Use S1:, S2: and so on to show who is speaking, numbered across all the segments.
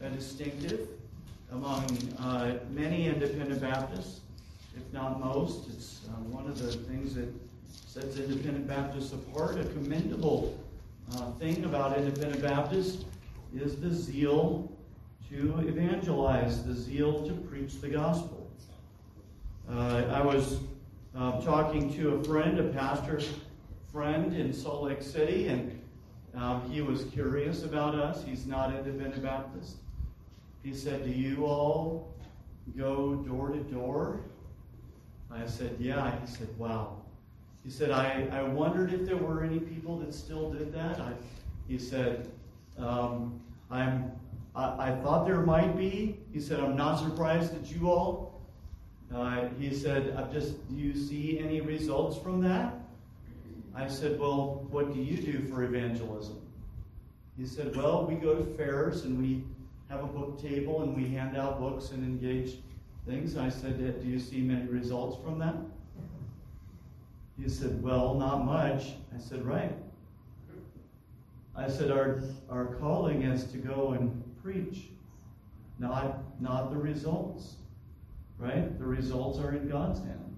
S1: a distinctive among uh, many independent Baptists, if not most. It's uh, one of the things that sets independent Baptists apart. A commendable uh, thing about independent Baptists is the zeal to evangelize, the zeal to preach the gospel. Uh, I was uh, talking to a friend, a pastor friend in Salt Lake City, and um, he was curious about us. He's not independent Baptist. He said, Do you all go door to door? I said, Yeah. He said, Wow. He said, I, I wondered if there were any people that still did that. I, he said, um, I'm, I, I, thought there might be. He said, I'm not surprised that you all. Uh, he said, I'm just, do you see any results from that? I said, Well, what do you do for evangelism? He said, Well, we go to fairs and we have a book table and we hand out books and engage things. I said, Do you see many results from that? He said, Well, not much. I said, Right. I said, Our, our calling is to go and preach, not, not the results. Right? The results are in God's hand.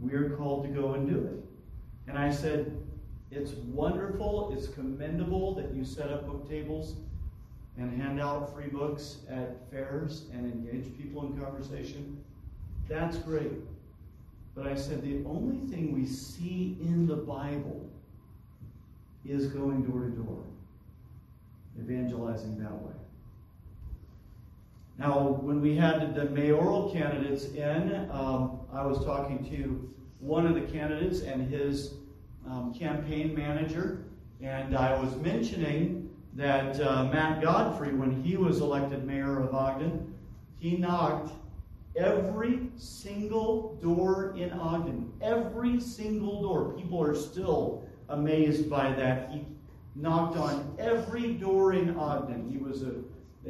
S1: We are called to go and do it. And I said, It's wonderful, it's commendable that you set up book tables and hand out free books at fairs and engage people in conversation. That's great. But I said, the only thing we see in the Bible is going door to door, evangelizing that way. Now, when we had the mayoral candidates in, um, I was talking to one of the candidates and his um, campaign manager, and I was mentioning that uh, Matt Godfrey, when he was elected mayor of Ogden, he knocked every single door in Ogden. Every single door. People are still amazed by that. He knocked on every door in Ogden. He was a,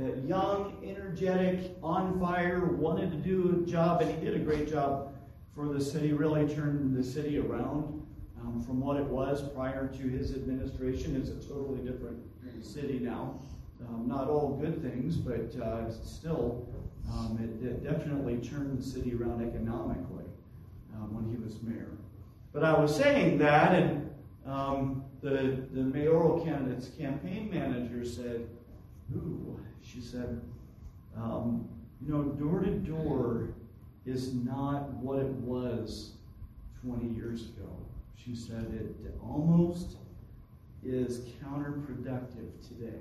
S1: a young, energetic, on fire, wanted to do a job, and he did a great job for the city, really turned the city around um, from what it was prior to his administration. It's a totally different city now. Um, not all good things, but uh, still, um, it, it, definitely turned the city around economically um, when he was mayor. But I was saying that, and um, the, the mayoral candidate's campaign manager said, Ooh, she said, um, you know, door to door is not what it was 20 years ago. She said it almost is counterproductive today.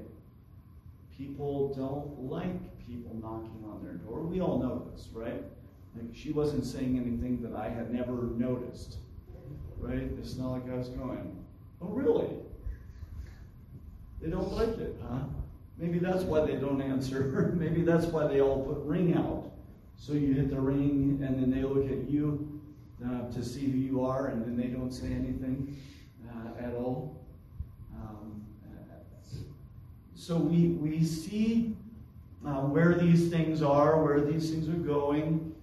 S1: People don't like people knocking on their door. We all know this, right? Like she wasn't saying anything that I had never noticed, right? It's not like I was going, oh, really? They don't like it, huh? Maybe that's why they don't answer. Maybe that's why they all put ring out. So you hit the ring, and then they look at you uh, to see who you are, and then they don't say anything uh, at all. Um, so we, we see uh, where these things are, where these things are going,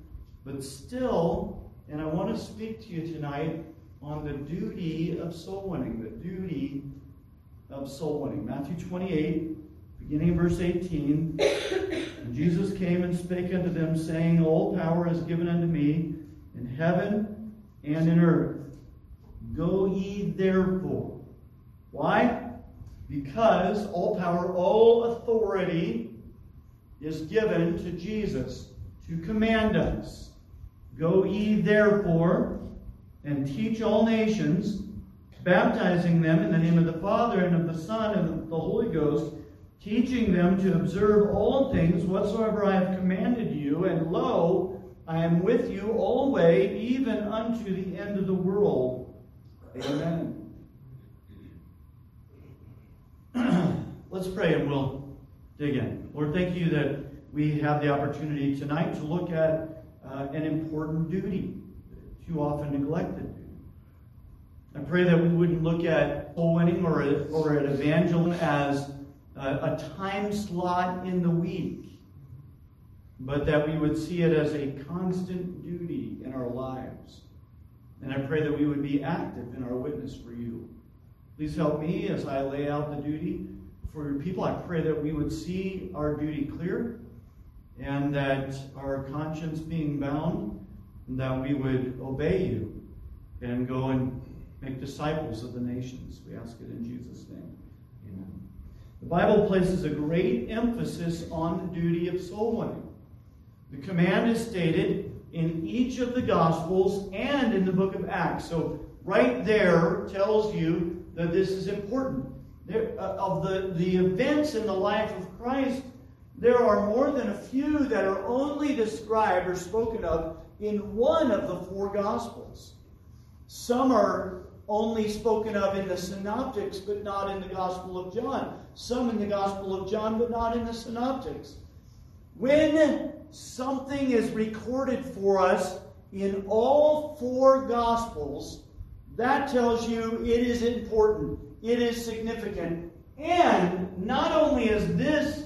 S1: but still, and I want to speak to you tonight on the duty of soul winning, the duty of soul winning. Matthew 28, beginning of verse 18. And Jesus came and spake unto them, saying, All power is given unto me in heaven and in earth. Go ye therefore. Why? Because all power, all authority is given to Jesus to command us. Go ye therefore and teach all nations, baptizing them in the name of the Father and of the Son and of the Holy Ghost, teaching them to observe all things whatsoever I have commanded you, and lo, I am with you always, even unto the end of the world. Amen. Let's pray and we'll dig in. Lord, thank you that we have the opportunity tonight to look at uh, an important duty, too often neglected. I pray that we wouldn't look at soul winning or, or at evangelism as a, a time slot in the week, but that we would see it as a constant duty in our lives. And I pray that we would be active in our witness for you. Please help me as I lay out the duty for your people. I pray that we would see our duty clear and that our conscience being bound, that we would obey you and go and make disciples of the nations. We ask it in Jesus' name. Amen. The Bible places a great emphasis on the duty of soul winning. The command is stated in each of the Gospels and in the book of Acts. So, right there tells you that this is important. There, uh, of the, the events in the life of Christ, there are more than a few that are only described or spoken of in one of the four Gospels. Some are only spoken of in the Synoptics, but not in the Gospel of John. Some in the Gospel of John, but not in the Synoptics. When something is recorded for us in all four Gospels, that tells you it is important, it is significant. And not only is this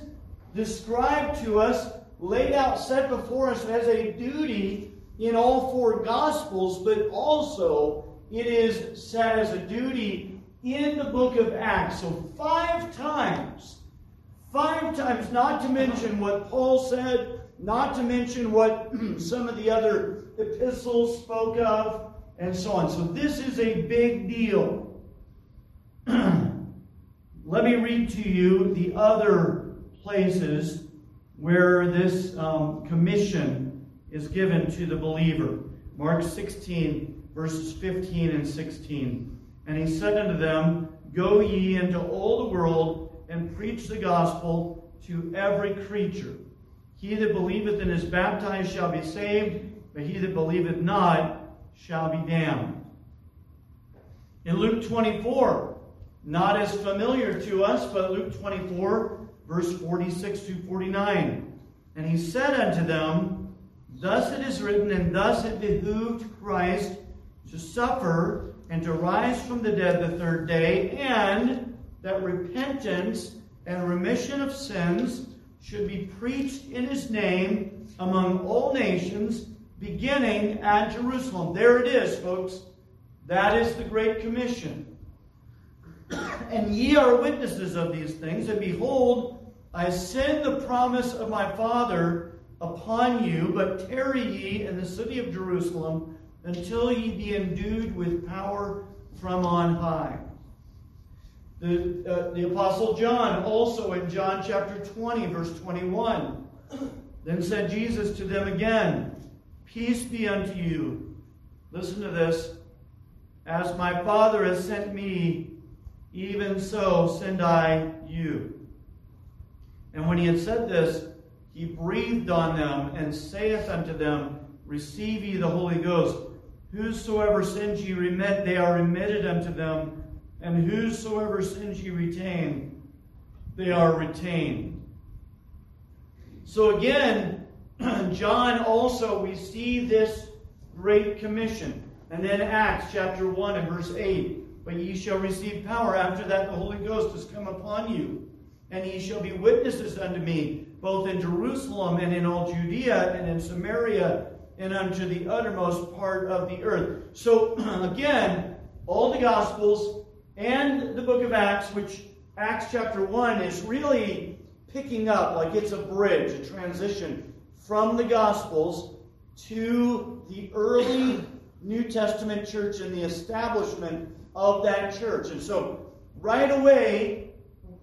S1: described to us, laid out, set before us as a duty in all four Gospels, but also it is set as a duty in the book of Acts. So, five times, five times, not to mention what Paul said, not to mention what some of the other epistles spoke of, and so on. So, this is a big deal. Let me read to you the other places where this um, commission is given to the believer. Mark 16, verses 15 and 16. And he said unto them, Go ye into all the world and preach the gospel to every creature. He that believeth and is baptized shall be saved, but he that believeth not shall be damned. In Luke 24, not as familiar to us, but Luke 24, verse 46 to 49. And he said unto them, Thus it is written, and thus it behooved Christ to suffer and to rise from the dead the third day, and that repentance and remission of sins should be preached in his name among all nations, beginning at Jerusalem. There it is, folks. That is the Great Commission. and ye are witnesses of these things, and behold, I send the promise of my Father upon you, but tarry ye in the city of Jerusalem until ye be endued with power from on high. The, uh, the Apostle John, also in John chapter 20, verse 21, then said Jesus to them again, Peace be unto you. Listen to this. As my Father has sent me, even so send I you. And when he had said this, he breathed on them and saith unto them, Receive ye the Holy Ghost. Whosoever sins ye remit, they are remitted unto them. And whosoever sins ye retain, they are retained. So again, John also, we see this great commission. And then Acts chapter 1 and verse 8. But ye shall receive power. After that, the Holy Ghost has come upon you. And ye shall be witnesses unto me, both in Jerusalem and in all Judea and in Samaria and unto the uttermost part of the earth. So, again, all the Gospels and the book of Acts, which Acts chapter 1 is really picking up like it's a bridge, a transition from the Gospels to the early New Testament church and the establishment of that church. And so, right away,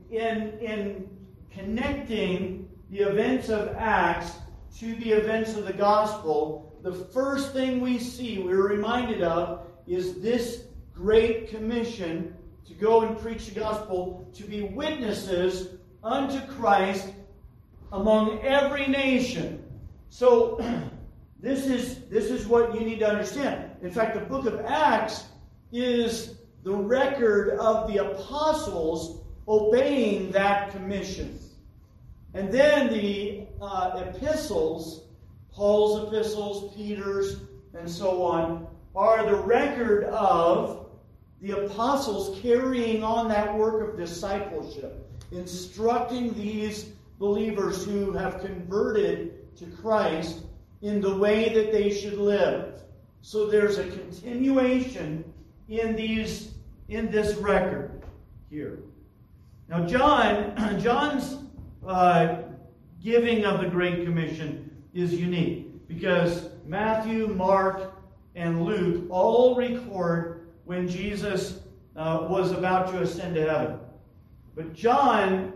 S1: in, in connecting the events of Acts to the events of the gospel, the first thing we see, we're reminded of, is this great commission to go and preach the gospel, to be witnesses unto Christ among every nation. So, this is, this is what you need to understand. In fact, the book of Acts is the record of the apostles obeying that commission. And then the uh, epistles Paul's epistles, Peter's, and so on, are the record of the apostles carrying on that work of discipleship, instructing these believers who have converted to Christ in the way that they should live. So there's a continuation in these in this record here. Now, John, John's uh, giving of the Great Commission is unique because Matthew, Mark, and Luke all record when Jesus uh, was about to ascend to heaven. But John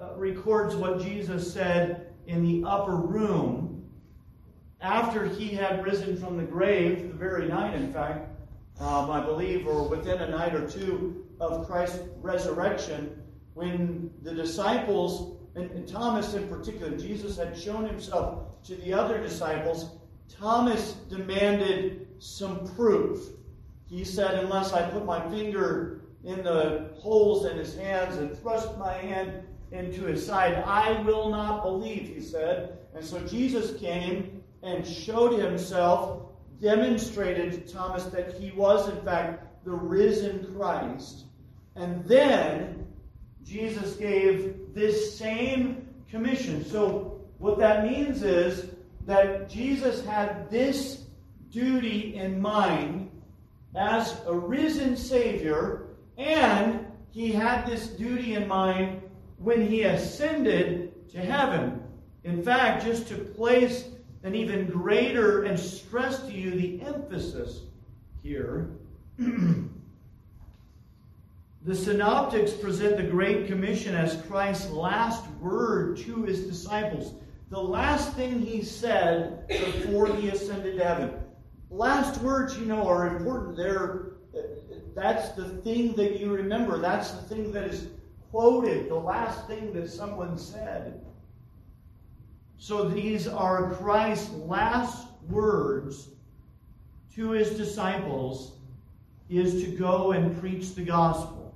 S1: uh, records what Jesus said in the upper room after he had risen from the grave, the very night, in fact, um, I believe, or within a night or two of Christ's resurrection, when the disciples, and, and Thomas in particular, Jesus had shown himself to the other disciples, Thomas demanded some proof. He said, Unless I put my finger in the holes in his hands and thrust my hand into his side, I will not believe, he said. And so Jesus came and showed himself, demonstrated to Thomas that he was, in fact, the risen Christ. And then Jesus gave this same commission. So, what that means is that Jesus had this duty in mind as a risen Savior, and he had this duty in mind when he ascended to heaven. In fact, just to place an even greater and stress to you the emphasis here. the synoptics present the Great Commission as Christ's last word to his disciples. The last thing he said before he ascended to heaven. Last words, you know, are important. They're, that's the thing that you remember. That's the thing that is quoted, the last thing that someone said. So these are Christ's last words to his disciples is to go and preach the gospel.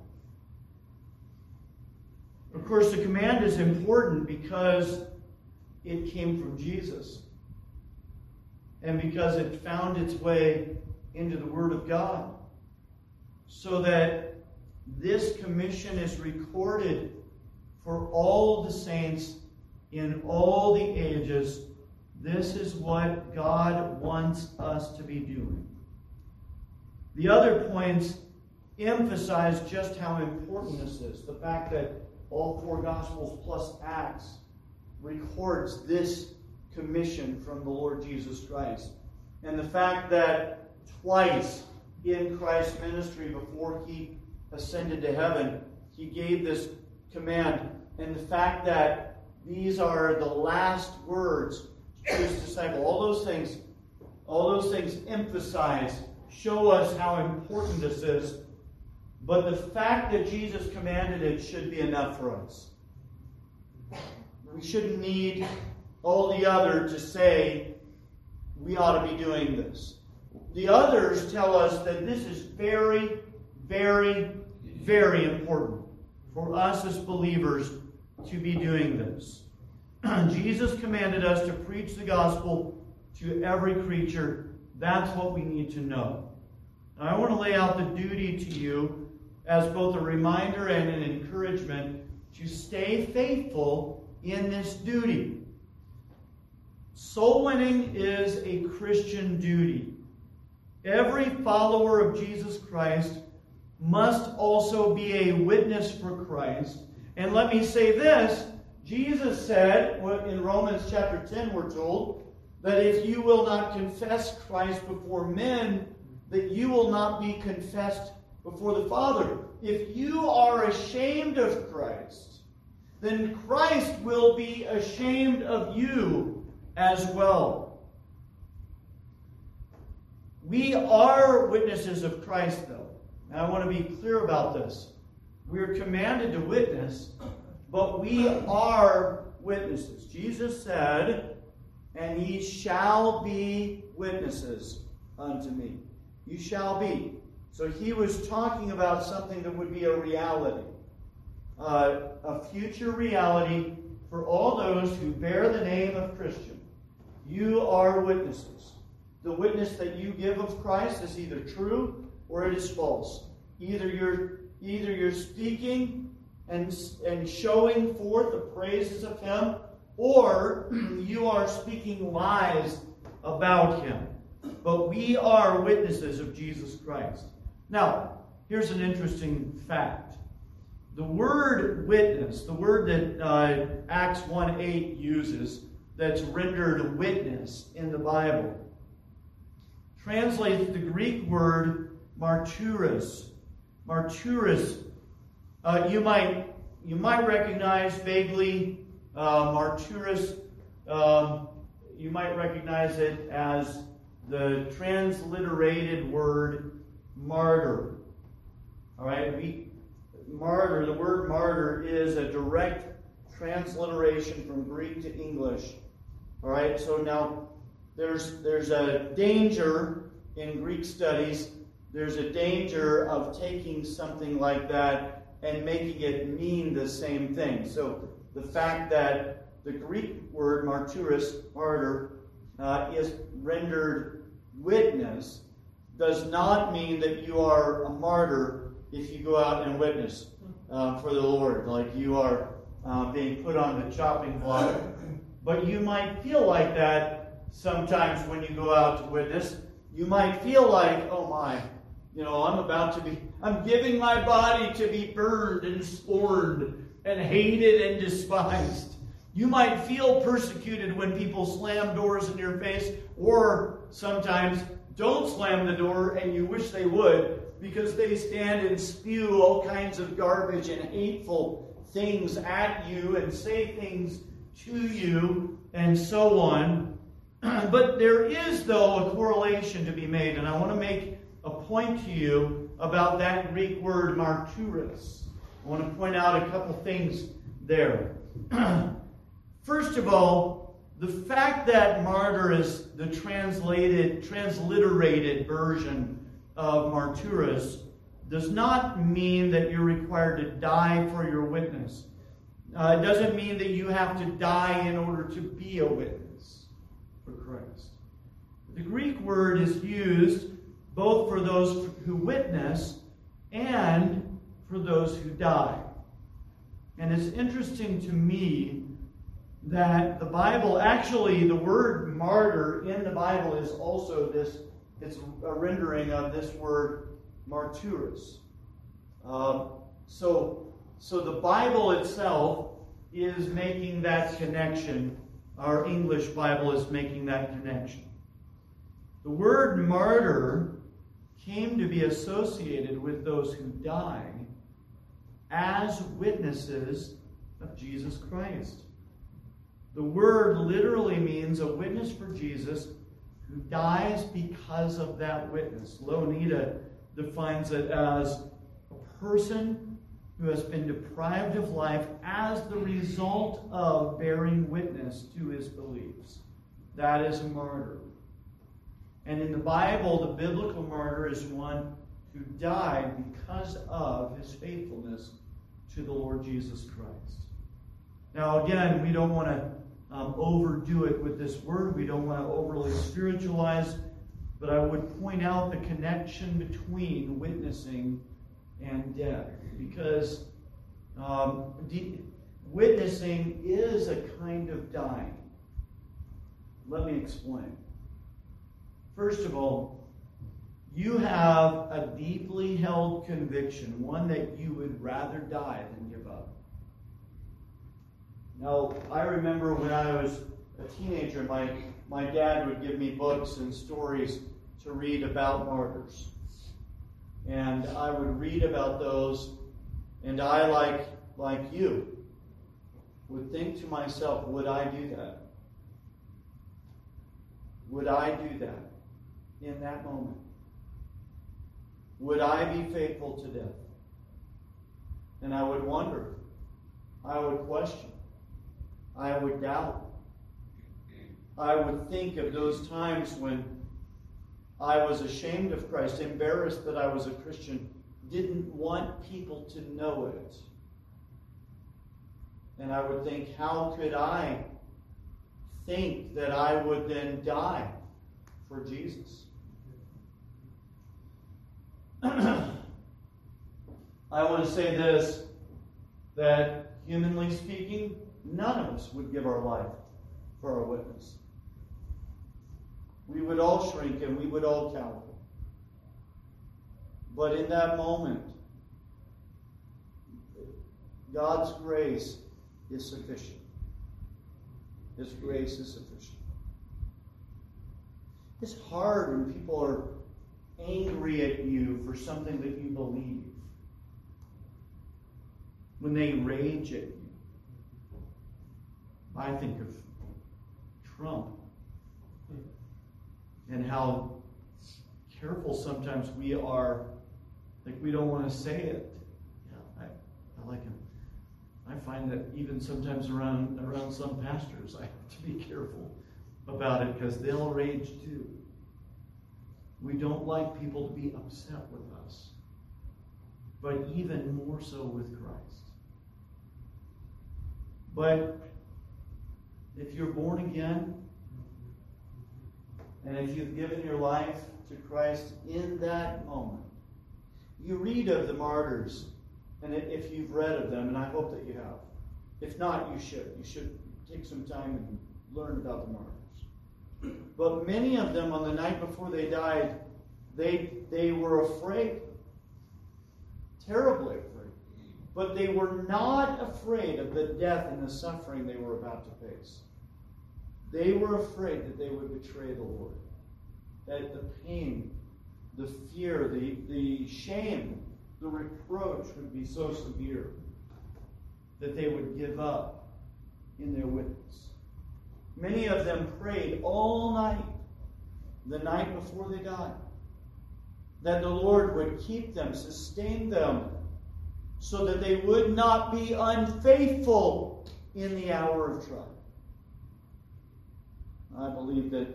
S1: Of course, the command is important because it came from Jesus and because it found its way into the Word of God. So that this commission is recorded for all the saints in all the ages. This is what God wants us to be doing. The other points emphasize just how important this is. The fact that all four Gospels plus Acts records this commission from the Lord Jesus Christ. And the fact that twice in Christ's ministry before he ascended to heaven, he gave this command. And the fact that these are the last words to his disciple. All those things, all those things emphasize, show us how important this is. But the fact that Jesus commanded it should be enough for us. We shouldn't need all the other to say we ought to be doing this. The others tell us that this is very, very, very important for us as believers to be doing this. Jesus commanded us to preach the gospel to every creature. That's what we need to know. Now, I want to lay out the duty to you as both a reminder and an encouragement to stay faithful in this duty. Soul winning is a Christian duty. Every follower of Jesus Christ must also be a witness for Christ and let me say this Jesus said in Romans chapter 10, we're told, that if you will not confess Christ before men, that you will not be confessed before the Father. If you are ashamed of Christ, then Christ will be ashamed of you as well. We are witnesses of Christ, though. And I want to be clear about this. We're commanded to witness, but we are witnesses. Jesus said, And ye shall be witnesses unto me. You shall be. So he was talking about something that would be a reality, uh, a future reality for all those who bear the name of Christian. You are witnesses. The witness that you give of Christ is either true or it is false. Either you're Either you're speaking and, and showing forth the praises of Him, or you are speaking lies about Him. But we are witnesses of Jesus Christ. Now, here's an interesting fact. the word witness, the word that uh, Acts 1 8 uses, that's rendered witness in the Bible, translates the Greek word martyros. Martyros, uh, you might you might recognize vaguely uh, martyros. Um, you might recognize it as the transliterated word martyr. All right, we, martyr. The word martyr is a direct transliteration from Greek to English. All right, so now there's there's a danger in Greek studies. There's a danger of taking something like that and making it mean the same thing. So the fact that the Greek word martyros, martyr, uh, is rendered witness does not mean that you are a martyr if you go out and witness uh, for the Lord, like you are uh, being put on the chopping block. But you might feel like that sometimes when you go out to witness. You might feel like, oh my, you know, I'm about to be, I'm giving my body to be burned and scorned and hated and despised. You might feel persecuted when people slam doors in your face, or sometimes don't slam the door and you wish they would because they stand and spew all kinds of garbage and hateful things at you and say things to you and so on. but there is, though, a correlation to be made, and I want to make a point to you about that Greek word martyros. I want to point out a couple things there. First of all, the fact that martyr is the translated, transliterated version of martyros does not mean that you're required to die for your witness. Uh, it doesn't mean that you have to die in order to be a witness for Christ. The Greek word is used both for those who witness and for those who die. And it's interesting to me that the Bible, actually, the word martyr in the Bible is also this, it's a rendering of this word martyrs. Uh, so, so the Bible itself is making that connection. Our English Bible is making that connection. The word martyr came to be associated with those who die as witnesses of Jesus Christ. The word literally means a witness for Jesus who dies because of that witness. Louw-Nida defines it as a person who has been deprived of life as the result of bearing witness to his beliefs. That is a martyr. And in the Bible, the biblical martyr is one who died because of his faithfulness to the Lord Jesus Christ. Now, again, we don't want to um, overdo it with this word. We don't want to overly spiritualize, but I would point out the connection between witnessing and death because um, de- witnessing is a kind of dying. Let me explain. First of all, you have a deeply held conviction, one that you would rather die than give up. Now, I remember when I was a teenager, my, my dad would give me books and stories to read about martyrs. And I would read about those, and I, like, like you, would think to myself, would I do that? Would I do that in that moment? Would I be faithful to death? And I would wonder. I would question. I would doubt. I would think of those times when I was ashamed of Christ, embarrassed that I was a Christian, didn't want people to know it. And I would think, how could I think that I would then die for Jesus? I want to say this that humanly speaking, none of us would give our life for our witness. We would all shrink and we would all cower. But in that moment, God's grace is sufficient. His grace is sufficient. It's hard when people are angry at you for something that you believe. When they rage at you. I think of Trump and how careful sometimes we are, like we don't want to say it. Yeah, I, I like him. I find that even sometimes around around some pastors, I have to be careful about it because they'll rage too. We don't like people to be upset with us, but even more so with Christ. But if you're born again, and if you've given your life to Christ in that moment, you read of the martyrs, and if you've read of them, and I hope that you have. If not, you should. You should take some time and learn about the martyrs. But many of them, on the night before they died, they, they were afraid. Terribly afraid. But they were not afraid of the death and the suffering they were about to face. They were afraid that they would betray the Lord. That the pain, the fear, the, the shame, the reproach would be so severe that they would give up in their witness. Many of them prayed all night, the night before they died, that the Lord would keep them, sustain them, so that they would not be unfaithful in the hour of trial. I believe that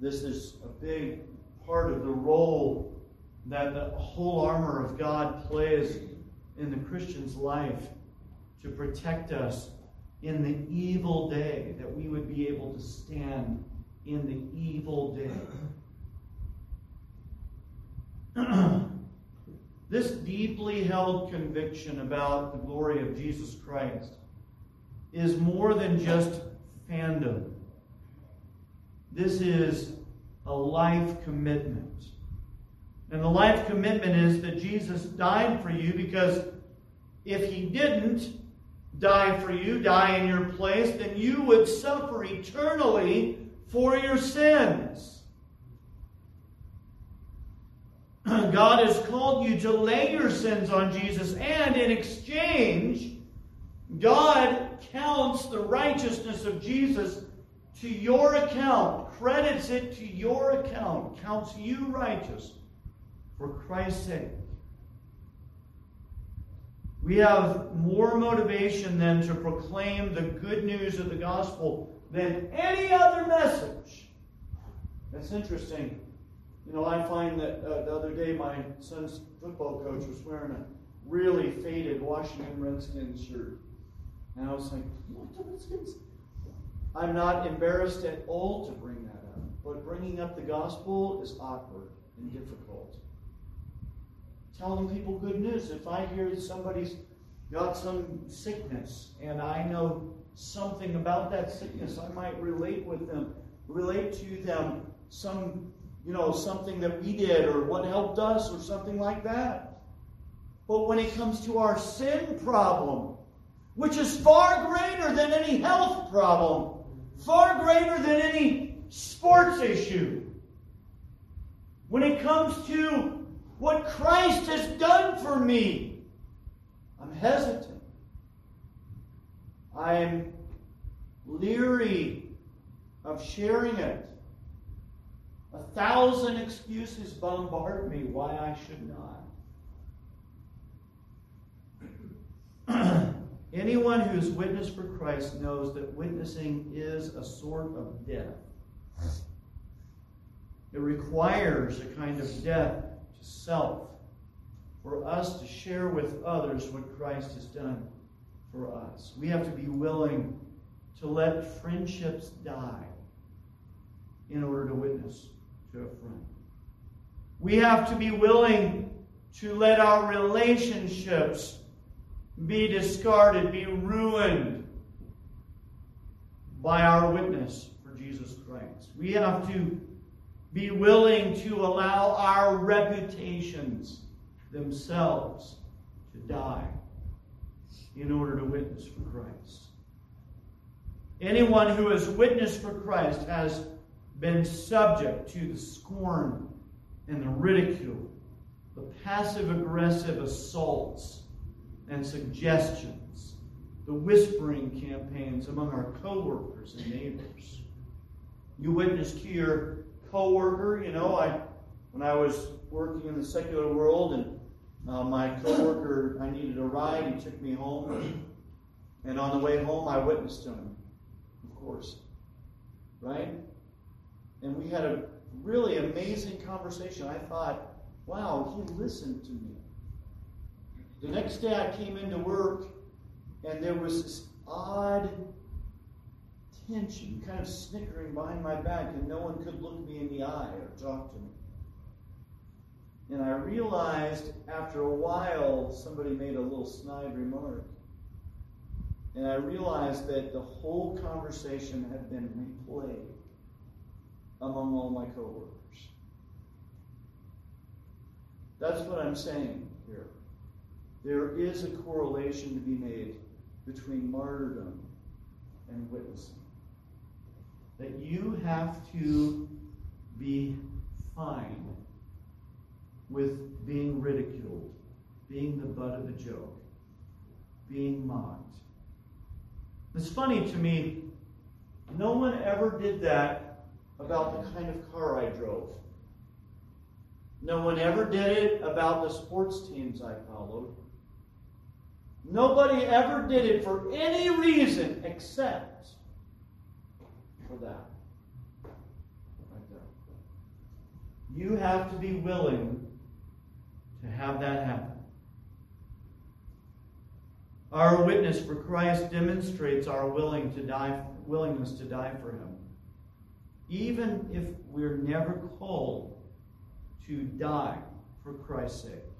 S1: this is a big part of the role that the whole armor of God plays in the Christian's life to protect us in the evil day, that we would be able to stand in the evil day. this deeply held conviction about the glory of Jesus Christ is more than just fandom. This is a life commitment. And the life commitment is that Jesus died for you because if he didn't die for you, die in your place, then you would suffer eternally for your sins. God has called you to lay your sins on Jesus, and in exchange, God counts the righteousness of Jesus to your account, credits it to your account, counts you righteous for Christ's sake. We have more motivation then to proclaim the good news of the gospel than any other message. That's interesting. You know, I find that uh, the other day my son's football coach was wearing a really faded Washington Redskins shirt. And I was like, what the Redskins? I'm not embarrassed at all to bring that up, but bringing up the gospel is awkward and difficult. Telling people good news. If I hear that somebody's got some sickness and I know something about that sickness, I might relate with them, relate to them some, you know, something that we did or what helped us or something like that. But when it comes to our sin problem, which is far greater than any health problem, far greater than any sports issue. When it comes to what Christ has done for me, I'm hesitant. I'm leery of sharing it. A thousand excuses bombard me why I should not. Anyone who's witnessed for Christ knows that witnessing is a sort of death. It requires a kind of death to self for us to share with others what Christ has done for us. We have to be willing to let friendships die in order to witness to a friend. We have to be willing to let our relationships be discarded, be ruined by our witness for Jesus Christ. We have to be willing to allow our reputations themselves to die in order to witness for Christ. Anyone who has witnessed for Christ has been subject to the scorn and the ridicule, the passive aggressive assaults and suggestions, the whispering campaigns among our coworkers and neighbors. You witnessed to your coworker, you know, I when I was working in the secular world and uh, my coworker, I needed a ride, he took me home. And on the way home, I witnessed to him, of course. Right? And we had a really amazing conversation. I thought, wow, he listened to me. The next day I came into work and there was this odd tension, kind of snickering behind my back, and no one could look me in the eye or talk to me. And I realized after a while, somebody made a little snide remark. And I realized that the whole conversation had been replayed among all my coworkers. That's what I'm saying here. There is a correlation to be made between martyrdom and witnessing. That you have to be fine with being ridiculed, being the butt of a joke, being mocked. It's funny to me, no one ever did that about the kind of car I drove. No one ever did it about the sports teams I followed. Nobody ever did it for any reason except for that. Right there. You have to be willing to have that happen. Our witness for Christ demonstrates our willing to die, willingness to die for him. Even if we're never called to die for Christ's sake.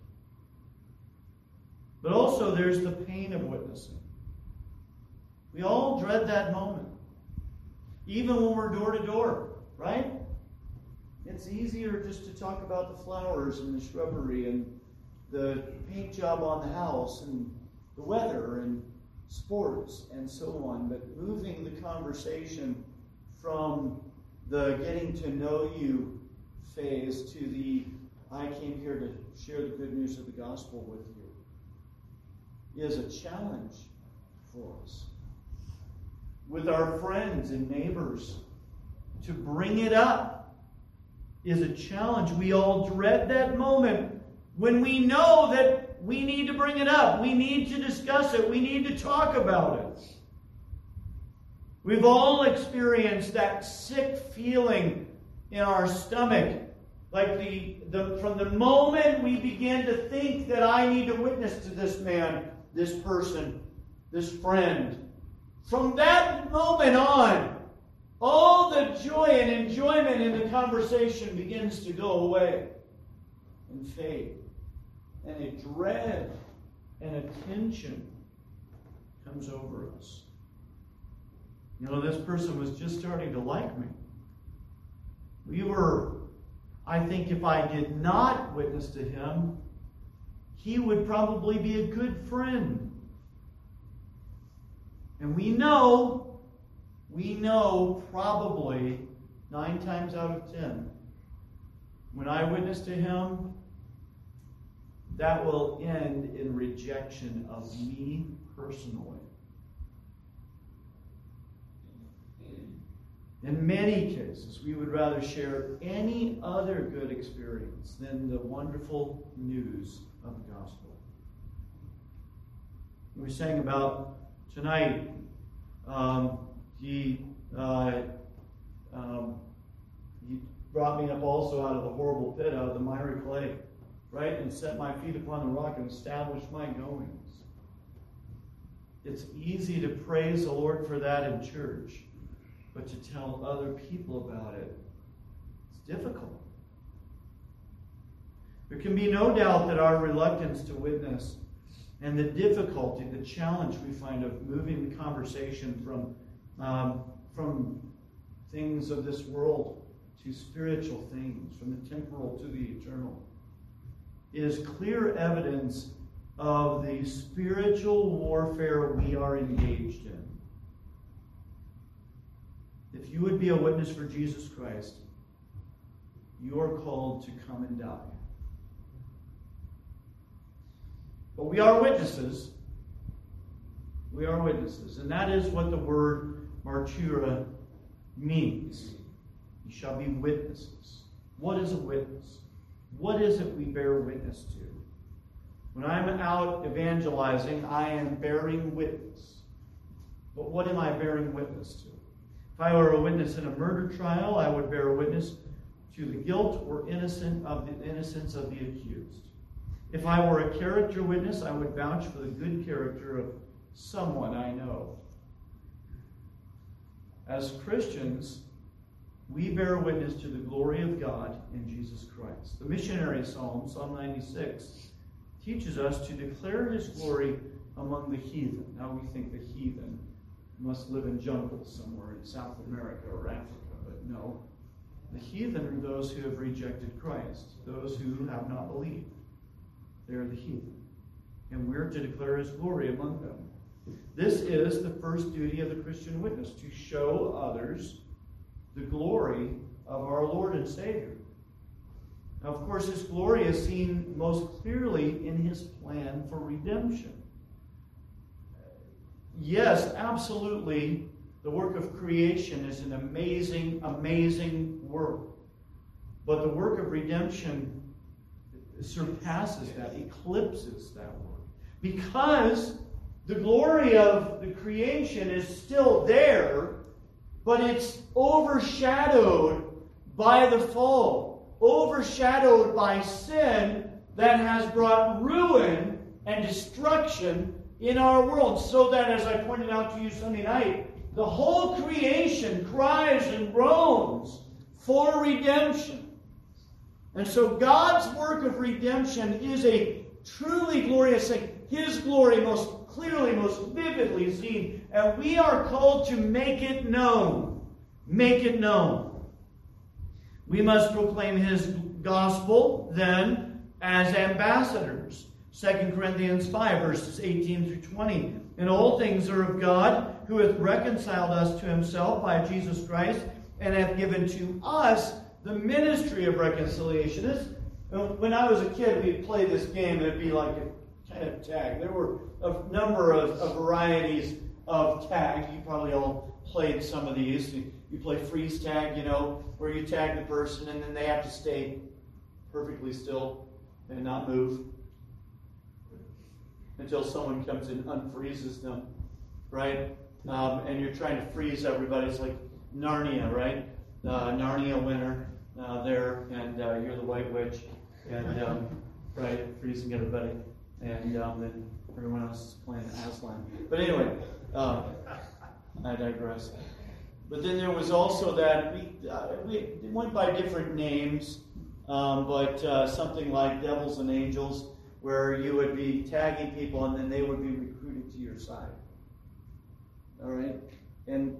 S1: But also, there's the pain of witnessing. We all dread that moment, even when we're door to door, right? It's easier just to talk about the flowers and the shrubbery and the paint job on the house and the weather and sports and so on, but moving the conversation from the getting to know you phase to the I came here to share the good news of the gospel with you is a challenge for us. With our friends and neighbors, to bring it up is a challenge. We all dread that moment when we know that we need to bring it up, we need to discuss it, we need to talk about it. We've all experienced that sick feeling in our stomach. Like the, the from the moment we begin to think that I need to witness to this man, this person, this friend, from that moment on, all the joy and enjoyment in the conversation begins to go away and fade. And a dread and a tension comes over us. You know, this person was just starting to like me. We were, I think, if I did not witness to him, he would probably be a good friend. And we know we know probably nine times out of ten, when I witness to him, that will end in rejection of me personally. In many cases, we would rather share any other good experience than the wonderful news of the gospel. We sang about tonight um, he, uh, um, he brought me up also out of the horrible pit, out of the miry clay, right? And set my feet upon the rock and established my goings. It's easy to praise the Lord for that in church, but to tell other people about it, it's difficult. There can be no doubt that our reluctance to witness and the difficulty, the challenge we find of moving the conversation from um, from things of this world to spiritual things, from the temporal to the eternal, is clear evidence of the spiritual warfare we are engaged in. If you would be a witness for Jesus Christ, you are called to come and die. But we are witnesses. We are witnesses. And that is what the word martyra means. You shall be witnesses. What is a witness? What is it we bear witness to? When I'm out evangelizing, I am bearing witness. But what am I bearing witness to? If I were a witness in a murder trial, I would bear witness to the guilt or innocent of the innocence of the accused. If I were a character witness, I would vouch for the good character of someone I know. As Christians, we bear witness to the glory of God in Jesus Christ. The missionary psalm, Psalm 96, teaches us to declare his glory among the heathen. Now we think the heathen must live in jungles somewhere in South America or Africa, but no. The heathen are those who have rejected Christ, those who have not believed. They are the heathen. And we're to declare his glory among them. This is the first duty of the Christian witness to show others the glory of our Lord and Savior. Now, of course, his glory is seen most clearly in his plan for redemption. Yes, absolutely, the work of creation is an amazing, amazing work. But the work of redemption surpasses that, eclipses that work. Because the glory of the creation is still there, but it's overshadowed by the fall, overshadowed by sin that has brought ruin and destruction in our world. So that, as I pointed out to you Sunday night, the whole creation cries and groans for redemption. And so God's work of redemption is a truly glorious thing. His glory most clearly, most vividly seen. And we are called to make it known. Make it known. We must proclaim his gospel then as ambassadors. 2 Corinthians 5, verses 18 through 20. And all things are of God, who hath reconciled us to himself by Jesus Christ, and hath given to us the ministry of reconciliation. This, when I was a kid, we'd play this game, and it'd be like a kind of tag. There were a number of, of varieties of tag. You probably all played some of these. You, you play freeze tag, you know, where you tag the person, and then they have to stay perfectly still and not move until someone comes and unfreezes them, right? Um, and you're trying to freeze everybody. It's like Narnia, right? Uh, Narnia winner uh, there, and uh, you're the White Witch, and um, right, freezing everybody, and um, then everyone else is playing Aslan. But anyway, um, I digress. But then there was also that we, uh, we went by different names, um, but uh, something like Devils and Angels, where you would be tagging people and then they would be recruited to your side. All right, and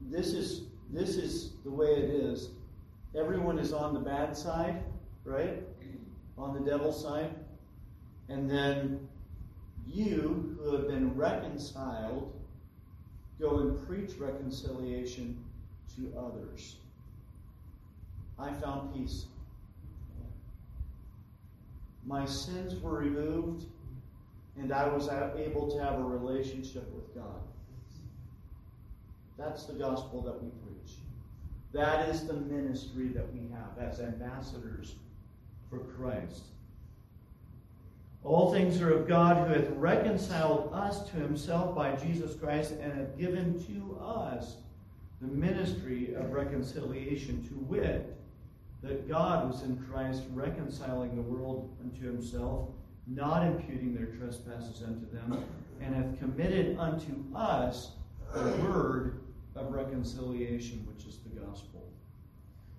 S1: this is this is the way it is everyone is on the bad side, right? On the devil's side. And then you, who have been reconciled, go and preach reconciliation to others. I found peace. My sins were removed, and I was able to have a relationship with God. That's the gospel that we preach. That is the ministry that we have as ambassadors for Christ. All things are of God who hath reconciled us to himself by Jesus Christ and hath given to us the ministry of reconciliation, to wit, that God was in Christ reconciling the world unto himself, not imputing their trespasses unto them, and hath committed unto us the word of reconciliation, which is the gospel.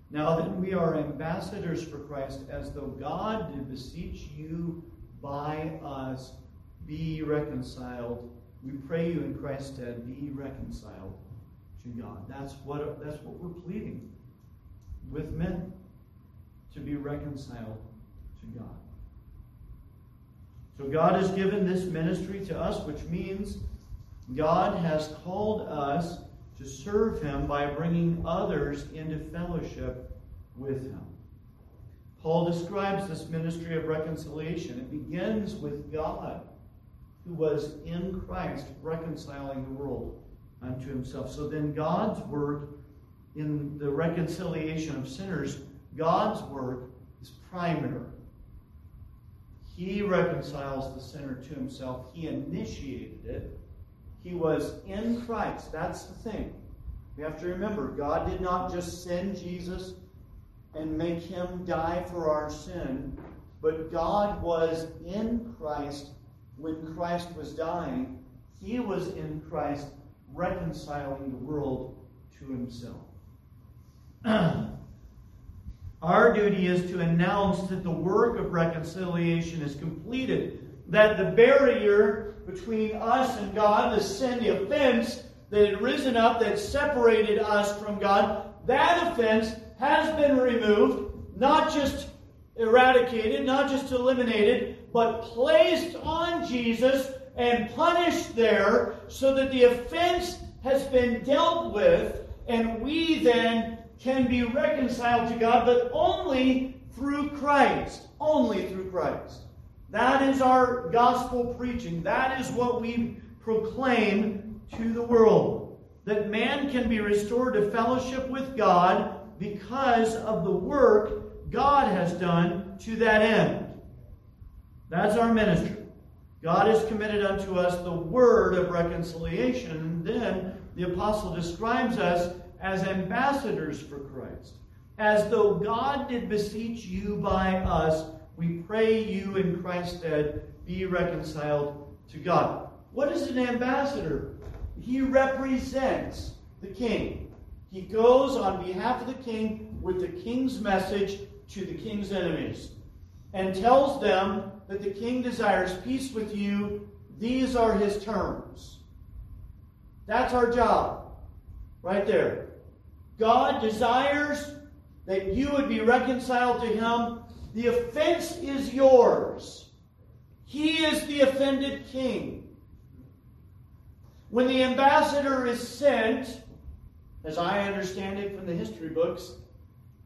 S1: Now then, we are ambassadors for Christ, as though God did beseech you by us, be reconciled. We pray you in Christ's stead, be reconciled to God. That's what, that's what we're pleading with men, to be reconciled to God. So God has given this ministry to us, which means God has called us to serve Him by bringing others into fellowship with Him. Paul describes this ministry of reconciliation. It begins with God, who was in Christ reconciling the world unto Himself. So then, God's work in the reconciliation of sinners, God's work is primary. He reconciles the sinner to himself. He initiated it. He was in Christ. That's the thing. We have to remember God did not just send Jesus and make him die for our sin, but God was in Christ when Christ was dying. He was in Christ reconciling the world to himself. Our duty is to announce that the work of reconciliation is completed, that the barrier between us and God, the sin, the offense that had risen up that separated us from God, that offense has been removed, not just eradicated, not just eliminated, but placed on Jesus and punished there so that the offense has been dealt with, and we then can be reconciled to God, but only through Christ. Only through Christ. That is our gospel preaching. That is what we proclaim to the world. That man can be restored to fellowship with God because of the work God has done to that end. That's our ministry. God has committed unto us the word of reconciliation. And then the apostle describes us as ambassadors for Christ. As though God did beseech you by us, we pray you in Christ's stead be reconciled to God. What is an ambassador? He represents the king. He goes on behalf of the king with the king's message to the king's enemies and tells them that the king desires peace with you. These are his terms. That's our job. Right there. God desires that you would be reconciled to Him. The offense is yours. He is the offended king. When the ambassador is sent, as I understand it from the history books,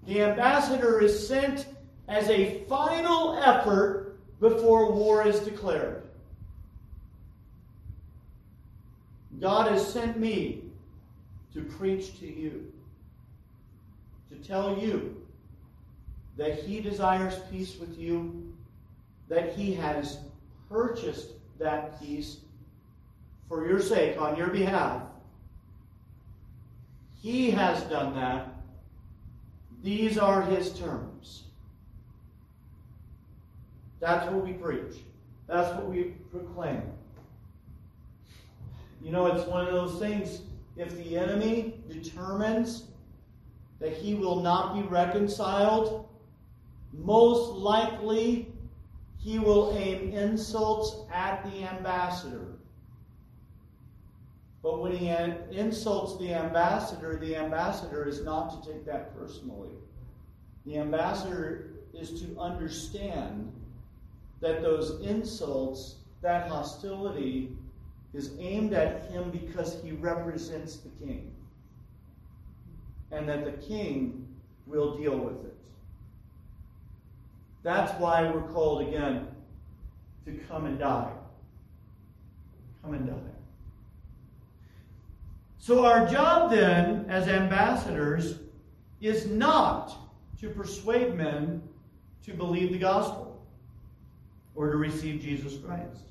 S1: the ambassador is sent as a final effort before war is declared. God has sent me to preach to you to tell you that He desires peace with you, that He has purchased that peace for your sake, on your behalf. He has done that. These are His terms. That's what we preach. That's what we proclaim. You know, it's one of those things, if the enemy determines that he will not be reconciled, most likely he will aim insults at the ambassador. But when he insults the ambassador, the ambassador is not to take that personally. The ambassador is to understand that those insults, that hostility, is aimed at him because he represents the king and that the king will deal with it. That's why we're called again to come and die. Come and die. So, our job then, as ambassadors, is not to persuade men to believe the gospel or to receive Jesus Christ.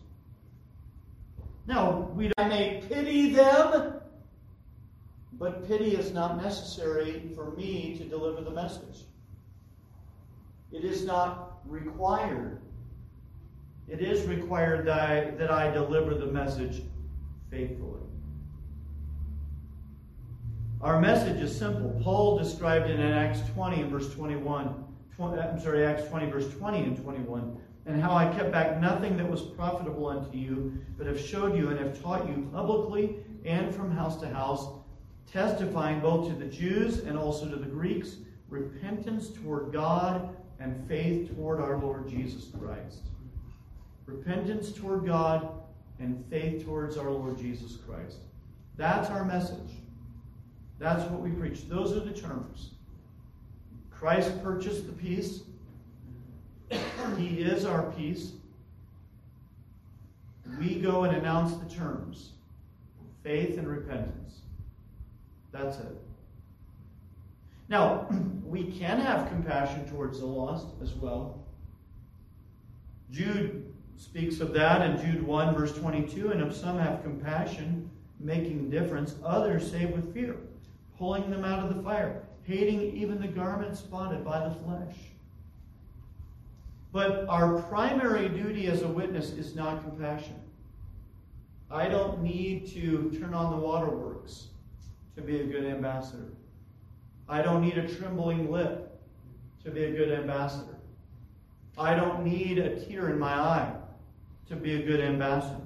S1: Now, we I may pity them but pity is not necessary for me to deliver the message. It is not required. It is required that I, that I deliver the message faithfully. Our message is simple. Paul described it in Acts 20 and verse 21. 20, uh, I'm sorry, Acts 20, verse 20 and 21. And how I kept back nothing that was profitable unto you, but have showed you and have taught you publicly and from house to house testifying both to the Jews and also to the Greeks repentance toward God and faith toward our Lord Jesus Christ. repentance toward God, and faith towards our Lord Jesus Christ. That's our message. That's what we preach. Those are the terms. Christ purchased the peace. He is our peace. We go and announce the terms faith and repentance. That's it. Now, we can have compassion towards the lost as well. Jude speaks of that in Jude 1, verse 22. And if some have compassion, making difference, others save with fear, pulling them out of the fire, hating even the garment spotted by the flesh. But our primary duty as a witness is not compassion. I don't need to turn on the waterworks to be a good ambassador. I don't need a trembling lip to be a good ambassador. I don't need a tear in my eye to be a good ambassador.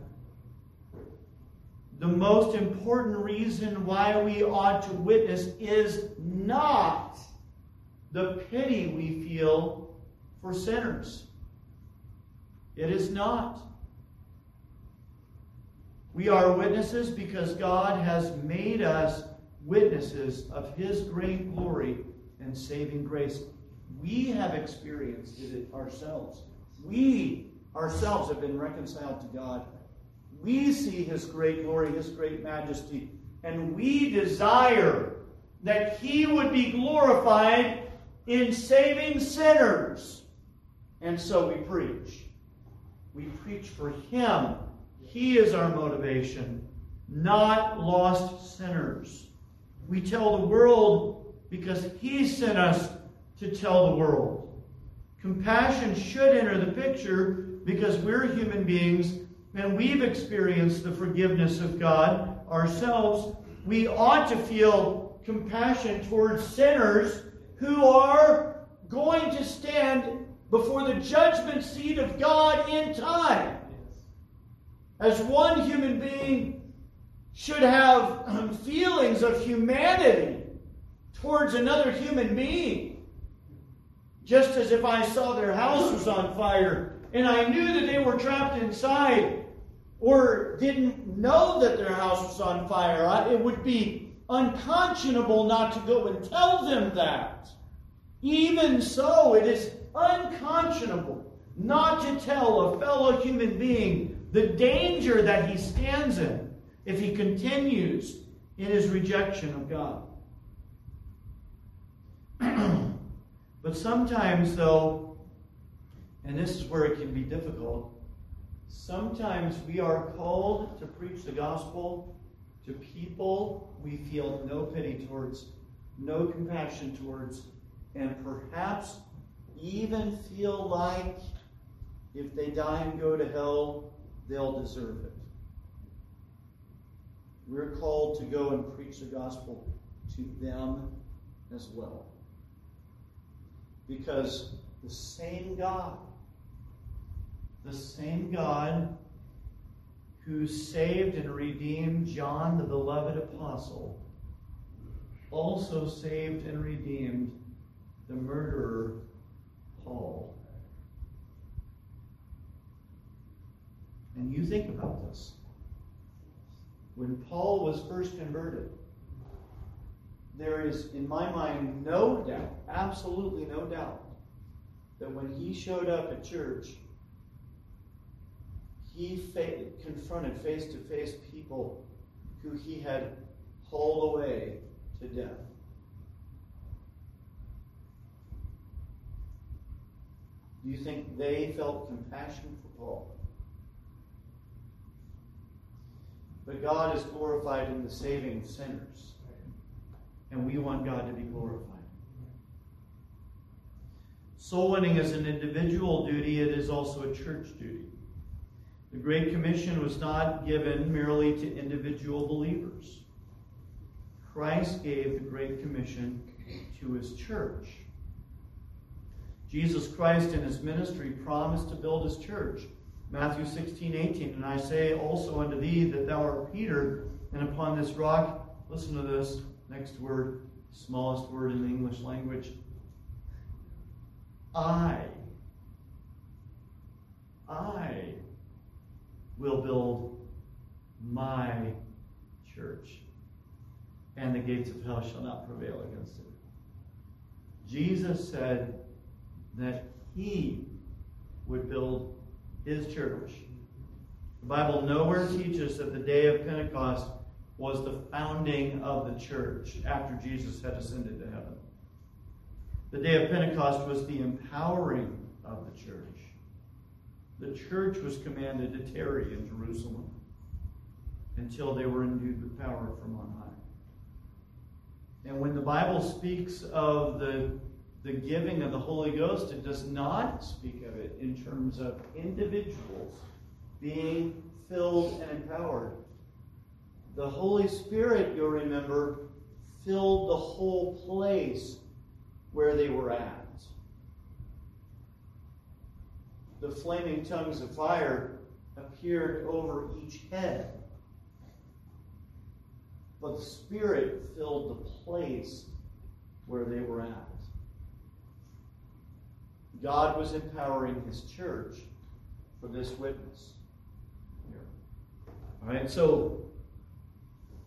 S1: The most important reason why we ought to witness is not the pity we feel for sinners. It is not. We are witnesses because God has made us witnesses of His great glory and saving grace. We have experienced it ourselves. We ourselves have been reconciled to God. We see His great glory, His great majesty, and we desire that He would be glorified in saving sinners. And so we preach. We preach for Him. He is our motivation, not lost sinners. We tell the world because He sent us to tell the world. Compassion should enter the picture because we're human beings and we've experienced the forgiveness of God ourselves. We ought to feel compassion towards sinners who are going to stand before the judgment seat of God in time. As one human being should have feelings of humanity towards another human being. Just as if I saw their house was on fire and I knew that they were trapped inside or didn't know that their house was on fire, it would be unconscionable not to go and tell them that. Even so, it is unconscionable not to tell a fellow human being the danger that he stands in if he continues in his rejection of God. but sometimes, though, and this is where it can be difficult, sometimes we are called to preach the gospel to people we feel no pity towards, no compassion towards, and perhaps even feel like if they die and go to hell, they'll deserve it. We're called to go and preach the gospel to them as well. Because the same God, the same God who saved and redeemed John, the beloved apostle, also saved and redeemed the murderer Paul. And you think about this. When Paul was first converted, there is, in my mind, no doubt, absolutely no doubt, that when he showed up at church, he fa- confronted face to face people who he had hauled away to death. Do you think they felt compassion for Paul? But God is glorified in the saving sinners. And we want God to be glorified. Soul winning is an individual duty, it is also a church duty. The Great Commission was not given merely to individual believers. Christ gave the Great Commission to his church. Jesus Christ in his ministry promised to build his church. Matthew 16, 18. And I say also unto thee that thou art Peter, and upon this rock, listen to this next word, smallest word in the English language. I, I will build my church, and the gates of hell shall not prevail against it. Jesus said that he would build his church. The Bible nowhere teaches that the day of Pentecost was the founding of the church after Jesus had ascended to heaven. The day of Pentecost was the empowering of the church. The church was commanded to tarry in Jerusalem until they were endued with power from on high. And when the Bible speaks of the, the giving of the Holy Ghost, it does not speak of it in terms of individuals being filled and empowered. The Holy Spirit, you'll remember, filled the whole place where they were at. The flaming tongues of fire appeared over each head. But the Spirit filled the place where they were at. God was empowering His church for this witness. All right, so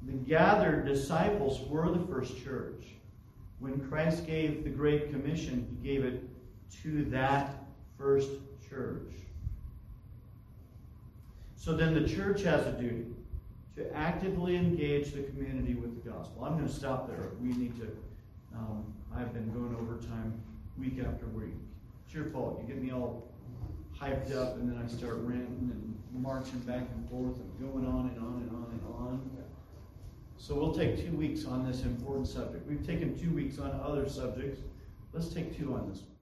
S1: the gathered disciples were the first church. When Christ gave the Great Commission, He gave it to that first church. So then the church has a duty to actively engage the community with the gospel. I'm going to stop there. We need to. Um, I've been going overtime week after week. Your fault. You get me all hyped up, and then I start ranting and marching back and forth and going on and on and on and on. So we'll take two weeks on this important subject. We've taken two weeks on other subjects. Let's take two on this one.